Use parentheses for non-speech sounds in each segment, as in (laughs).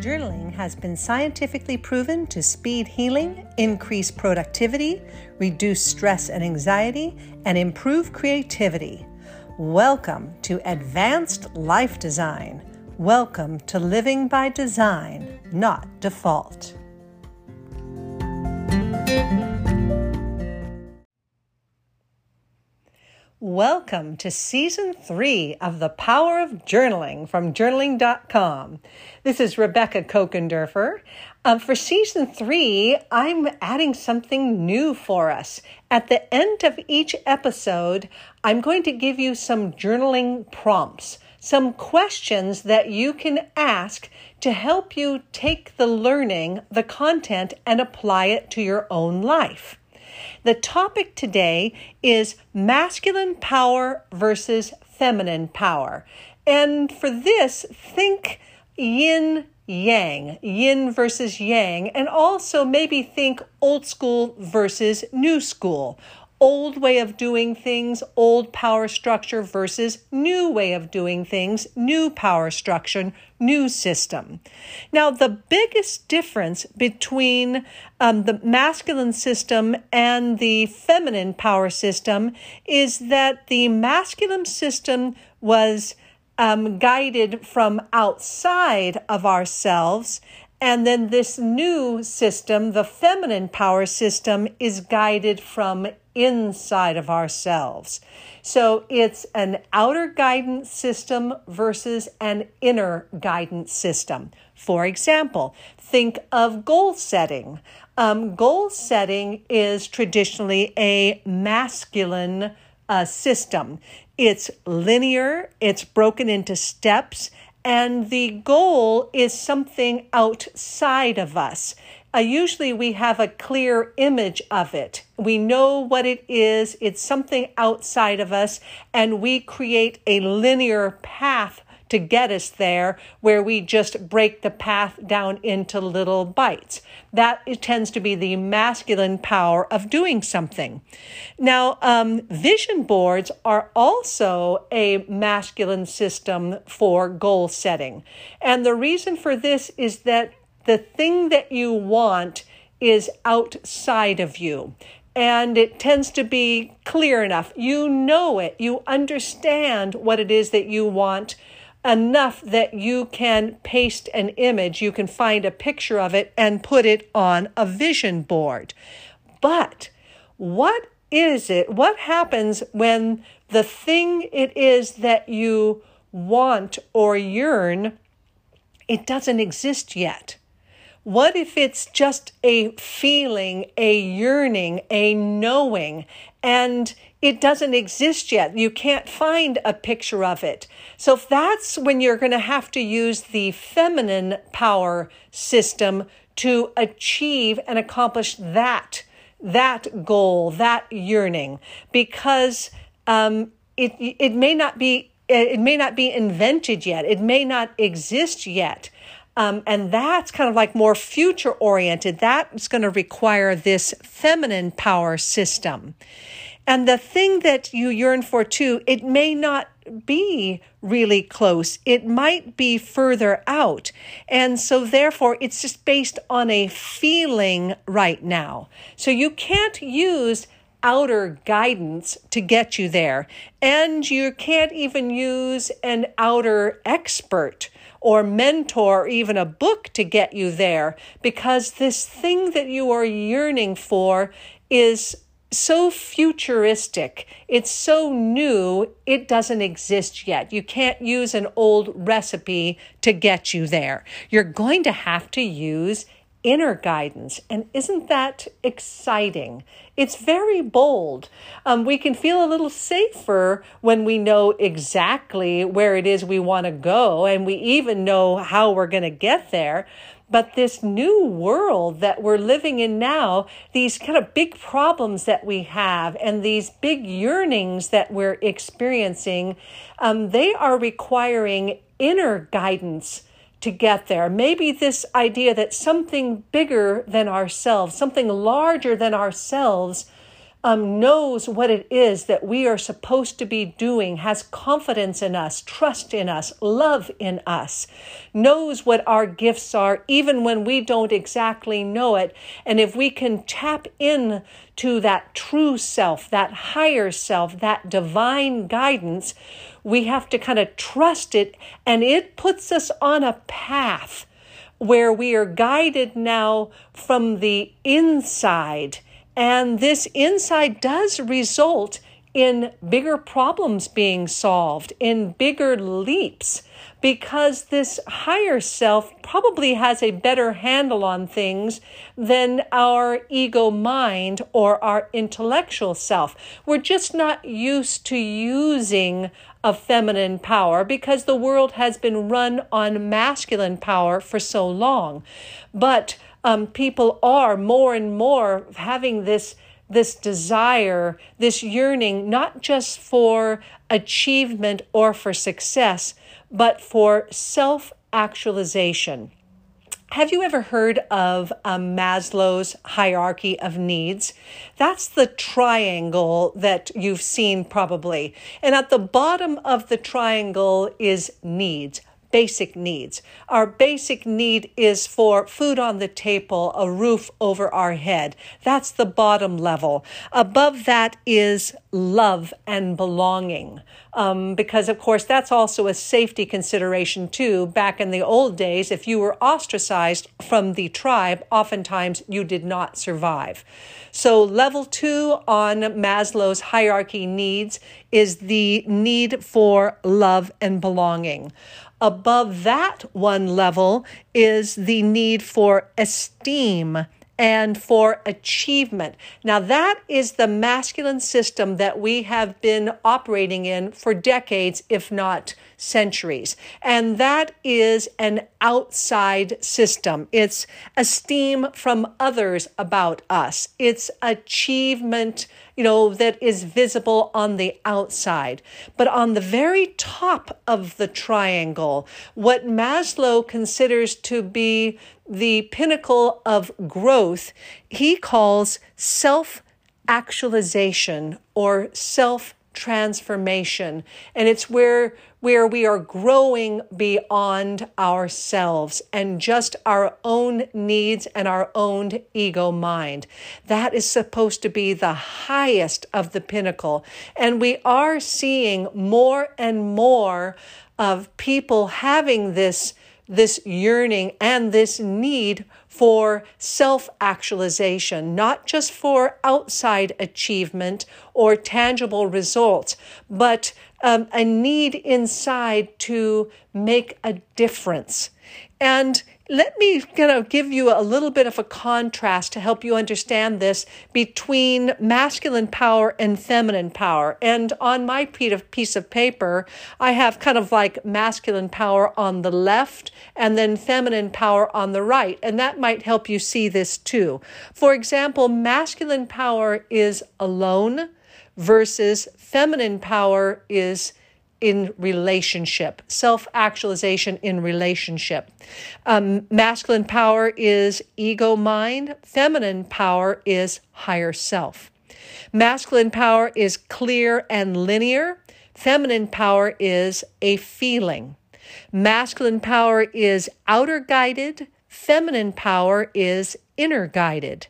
Journaling has been scientifically proven to speed healing, increase productivity, reduce stress and anxiety, and improve creativity. Welcome to Advanced Life Design. Welcome to Living by Design, not Default. Welcome to season three of The Power of Journaling from journaling.com. This is Rebecca Kochenderfer. Um, for season three, I'm adding something new for us. At the end of each episode, I'm going to give you some journaling prompts, some questions that you can ask to help you take the learning, the content, and apply it to your own life. The topic today is masculine power versus feminine power. And for this, think yin yang, yin versus yang, and also maybe think old school versus new school old way of doing things, old power structure versus new way of doing things, new power structure, new system. Now, the biggest difference between um, the masculine system and the feminine power system is that the masculine system was um, guided from outside of ourselves and then this new system, the feminine power system, is guided from inside of ourselves. So it's an outer guidance system versus an inner guidance system. For example, think of goal setting. Um, goal setting is traditionally a masculine uh, system. It's linear, it's broken into steps, and the goal is something outside of us. Uh, usually we have a clear image of it. We know what it is, it's something outside of us, and we create a linear path to get us there where we just break the path down into little bites. That tends to be the masculine power of doing something. Now, um, vision boards are also a masculine system for goal setting. And the reason for this is that the thing that you want is outside of you and it tends to be clear enough. You know it, you understand what it is that you want enough that you can paste an image, you can find a picture of it and put it on a vision board. But what is it? What happens when the thing it is that you want or yearn, it doesn't exist yet? What if it's just a feeling, a yearning, a knowing, and it doesn't exist yet. You can't find a picture of it. So that's when you're going to have to use the feminine power system to achieve and accomplish that that goal, that yearning, because um, it it may not be it may not be invented yet. It may not exist yet. Um, and that's kind of like more future oriented. That's going to require this feminine power system. And the thing that you yearn for too, it may not be really close. It might be further out. And so, therefore, it's just based on a feeling right now. So, you can't use outer guidance to get you there. And you can't even use an outer expert or mentor or even a book to get you there because this thing that you are yearning for is so futuristic. It's so new, it doesn't exist yet. You can't use an old recipe to get you there. You're going to have to use inner guidance. And isn't that exciting? It's very bold. Um, we can feel a little safer when we know exactly where it is we want to go and we even know how we're going to get there. But this new world that we're living in now, these kind of big problems that we have and these big yearnings that we're experiencing, um, they are requiring inner guidance to get there. Maybe this idea that something bigger than ourselves, something larger than ourselves, um, knows what it is that we are supposed to be doing, has confidence in us, trust in us, love in us, knows what our gifts are, even when we don't exactly know it. And if we can tap in to that true self, that higher self, that divine guidance, we have to kind of trust it, and it puts us on a path where we are guided now from the inside and this insight does result in bigger problems being solved, in bigger leaps, because this higher self probably has a better handle on things than our ego mind or our intellectual self. We're just not used to using a feminine power because the world has been run on masculine power for so long. But um, people are more and more having this this desire, this yearning, not just for achievement or for success, but for self actualization. Have you ever heard of um, Maslow's hierarchy of needs? That's the triangle that you've seen probably. And at the bottom of the triangle is needs basic needs. Our basic need is for food on the table, a roof over our head. That's the bottom level. Above that is love and belonging. Um, because, of course, that's also a safety consideration, too. Back in the old days, if you were ostracized from the tribe, oftentimes you did not survive. So, level two on Maslow's hierarchy needs is the need for love and belonging. Above that one level is the need for esteem and for achievement. Now, that is the masculine system that we have been operating in for decades, if not centuries. And that is an outside system. It's esteem from others about us, it's achievement you know, that is visible on the outside. But on the very top of the triangle, what Maslow considers to be the pinnacle of growth, he calls self actualization or self transformation. And it's where where we are growing beyond ourselves and just our own needs and our own ego mind. That is supposed to be the highest of the pinnacle. And we are seeing more and more of people having this this yearning and this need for self actualization, not just for outside achievement or tangible results, but um, a need inside to make a difference. And let me kind of give you a little bit of a contrast to help you understand this between masculine power and feminine power. And on my piece of paper, I have kind of like masculine power on the left and then feminine power on the right. And that might help you see this too. For example, masculine power is alone versus feminine power is in relationship, self actualization in relationship. Um, masculine power is ego mind, feminine power is higher self. Masculine power is clear and linear, feminine power is a feeling. Masculine power is outer guided, feminine power is inner guided.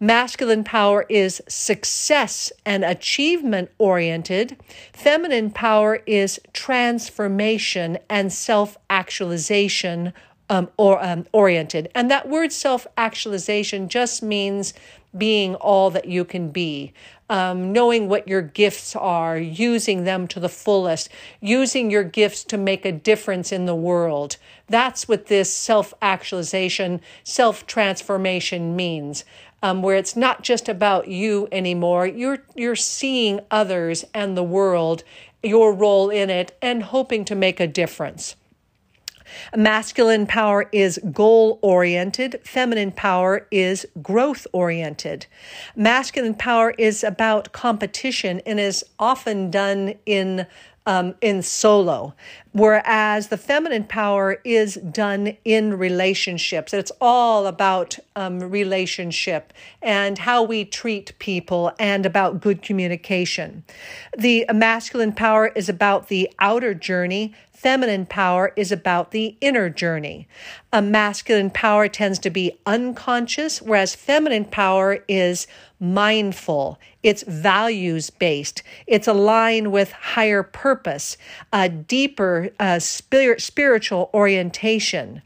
Masculine power is success and achievement oriented. Feminine power is transformation and self actualization um, or um, oriented. And that word self actualization just means being all that you can be, um, knowing what your gifts are, using them to the fullest, using your gifts to make a difference in the world. That's what this self actualization, self transformation means um, where it's not just about you anymore. You're you're seeing others and the world, your role in it, and hoping to make a difference. Masculine power is goal oriented. Feminine power is growth oriented. Masculine power is about competition and is often done in um, in solo, whereas the feminine power is done in relationships. It's all about um, relationship and how we treat people and about good communication. The masculine power is about the outer journey. Feminine power is about the inner journey. A masculine power tends to be unconscious, whereas feminine power is mindful, it's values based, it's aligned with higher purpose, a deeper uh, spirit, spiritual orientation.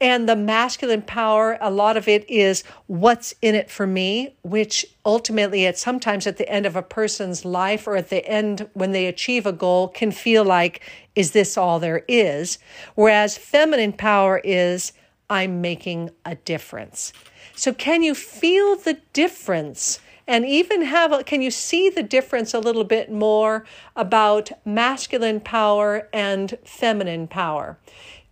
And the masculine power, a lot of it is what's in it for me, which ultimately, at sometimes at the end of a person's life or at the end when they achieve a goal, can feel like, is this all there is? Whereas feminine power is, I'm making a difference. So, can you feel the difference? And even have, a, can you see the difference a little bit more about masculine power and feminine power?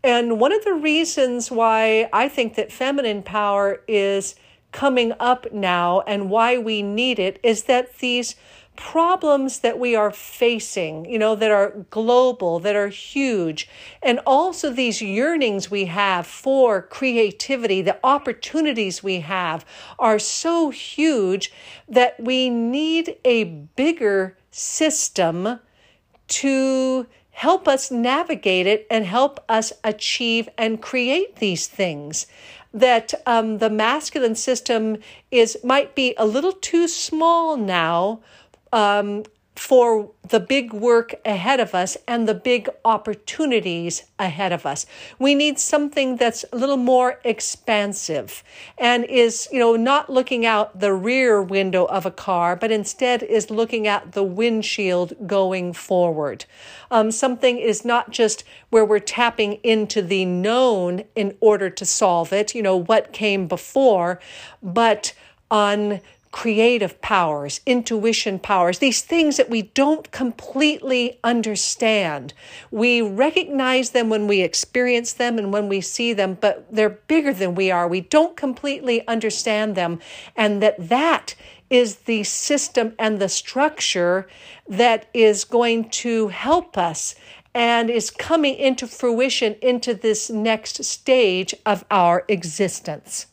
And one of the reasons why I think that feminine power is coming up now and why we need it is that these problems that we are facing, you know, that are global, that are huge, and also these yearnings we have for creativity, the opportunities we have are so huge that we need a bigger system to help us navigate it and help us achieve and create these things. That um, the masculine system is might be a little too small now um, for the big work ahead of us and the big opportunities ahead of us. We need something that's a little more expansive and is, you know, not looking out the rear window of a car, but instead is looking at the windshield going forward. Um, something is not just where we're tapping into the known in order to solve it, you know, what came before, but on creative powers, intuition powers, these things that we don't completely understand. We recognize them when we experience them and when we see them, but they're bigger than we are. We don't completely understand them. And that that is the system and the structure that is going to help us and is coming into fruition into this next stage of our existence.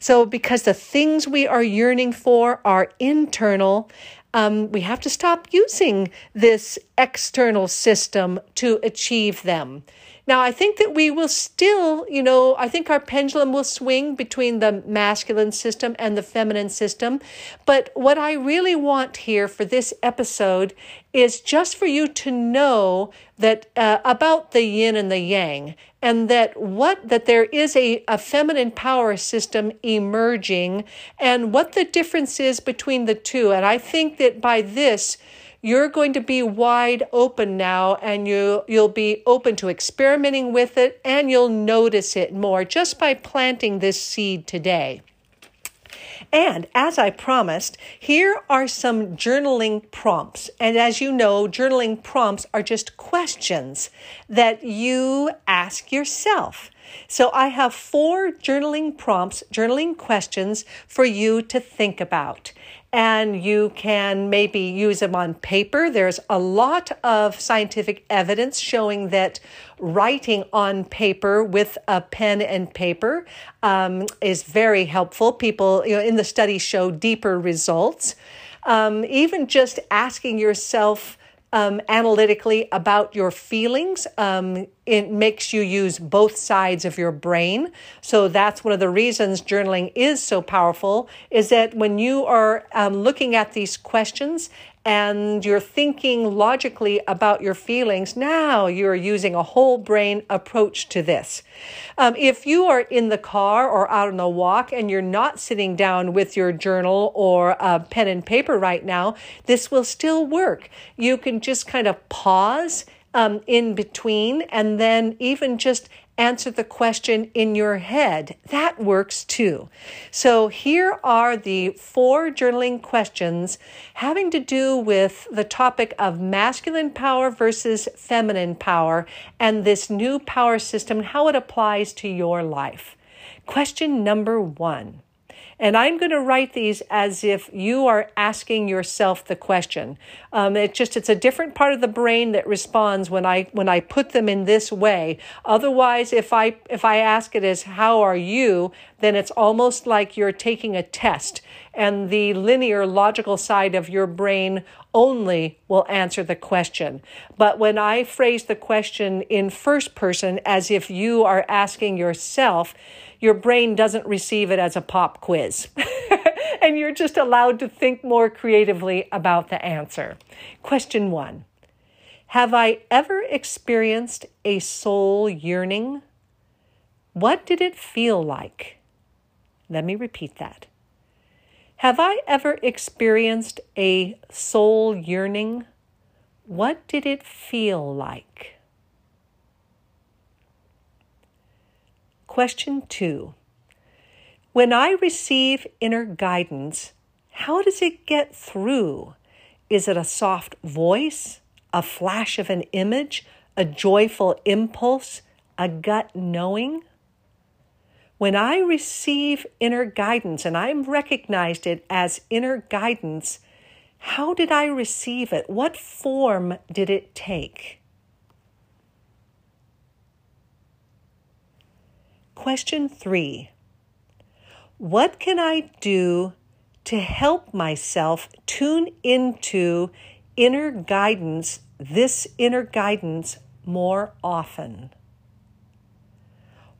So, because the things we are yearning for are internal, um, we have to stop using this external system to achieve them. Now, I think that we will still, you know, I think our pendulum will swing between the masculine system and the feminine system. But what I really want here for this episode is just for you to know that uh, about the yin and the yang and that what that there is a, a feminine power system emerging and what the difference is between the two and i think that by this you're going to be wide open now and you you'll be open to experimenting with it and you'll notice it more just by planting this seed today. And as I promised, here are some journaling prompts. And as you know, journaling prompts are just questions that you ask yourself. So I have four journaling prompts, journaling questions for you to think about and you can maybe use them on paper. There's a lot of scientific evidence showing that writing on paper with a pen and paper um, is very helpful. People you know, in the study show deeper results. Um, even just asking yourself, um, analytically about your feelings. Um, it makes you use both sides of your brain. So that's one of the reasons journaling is so powerful is that when you are um, looking at these questions and you're thinking logically about your feelings, now you're using a whole brain approach to this. Um, if you are in the car or out on a walk and you're not sitting down with your journal or a pen and paper right now, this will still work. You can just kind of pause um, in between and then even just answer the question in your head. That works too. So here are the four journaling questions having to do with the topic of masculine power versus feminine power and this new power system, how it applies to your life. Question number one. And I'm going to write these as if you are asking yourself the question. Um, it just it's a different part of the brain that responds when I when I put them in this way. Otherwise, if I if I ask it as how are you, then it's almost like you're taking a test, and the linear logical side of your brain only will answer the question. But when I phrase the question in first person as if you are asking yourself, your brain doesn't receive it as a pop quiz. (laughs) and you're just allowed to think more creatively about the answer. Question one Have I ever experienced a soul yearning? What did it feel like? Let me repeat that. Have I ever experienced a soul yearning? What did it feel like? Question two When I receive inner guidance, how does it get through? Is it a soft voice, a flash of an image, a joyful impulse, a gut knowing? When I receive inner guidance and I'm recognized it as inner guidance, how did I receive it? What form did it take? Question three What can I do to help myself tune into inner guidance, this inner guidance, more often?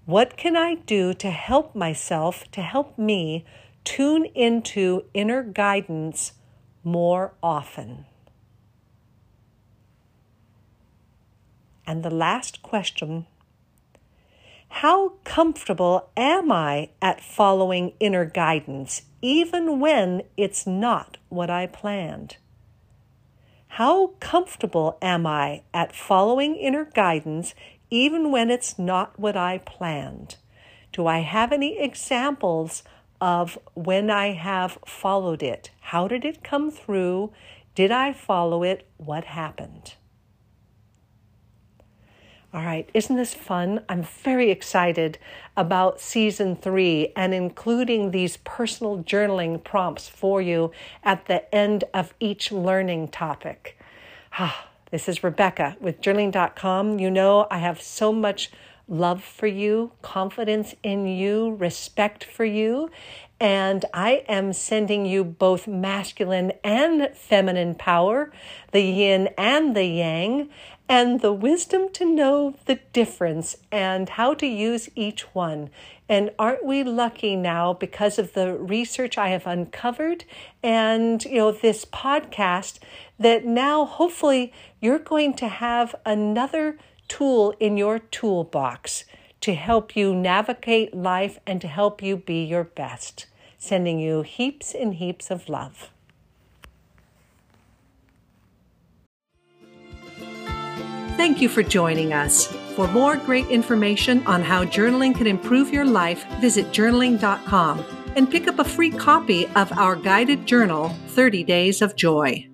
What can I do to help myself, to help me tune into inner guidance more often? And the last question how comfortable am I at following inner guidance, even when it's not what I planned? How comfortable am I at following inner guidance, even when it's not what I planned? Do I have any examples of when I have followed it? How did it come through? Did I follow it? What happened? All right, isn't this fun? I'm very excited about season three and including these personal journaling prompts for you at the end of each learning topic. (sighs) Ah, This is Rebecca with journaling.com. You know, I have so much love for you, confidence in you, respect for you. And I am sending you both masculine and feminine power, the yin and the yang, and the wisdom to know the difference and how to use each one. And aren't we lucky now because of the research I have uncovered and you know this podcast that now hopefully you're going to have another tool in your toolbox to help you navigate life and to help you be your best. Sending you heaps and heaps of love. Thank you for joining us. For more great information on how journaling can improve your life, visit journaling.com and pick up a free copy of our guided journal, 30 Days of Joy.